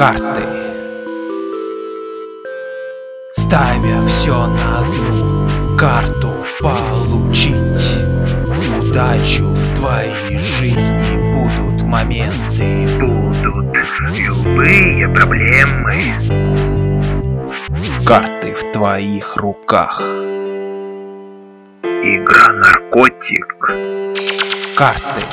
карты. Ставя все на одну карту получить Удачу в твоей жизни будут моменты. Будут любые проблемы. Карты в твоих руках. Игра наркотик Карты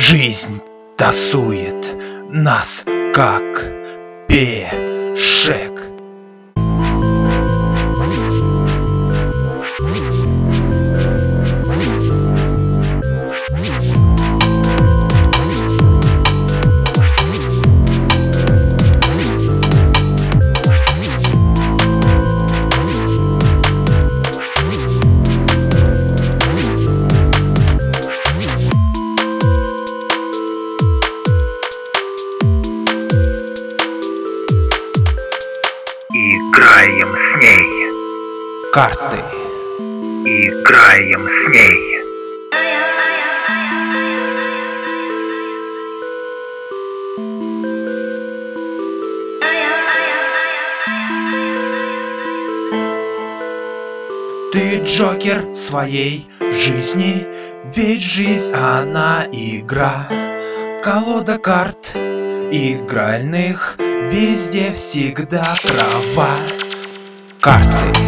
Жизнь тасует нас, как пешек. Играем с ней Карты. Играем с ней Ты Джокер своей жизни, ведь жизнь она игра. Колода карт игральных везде всегда права. Карты.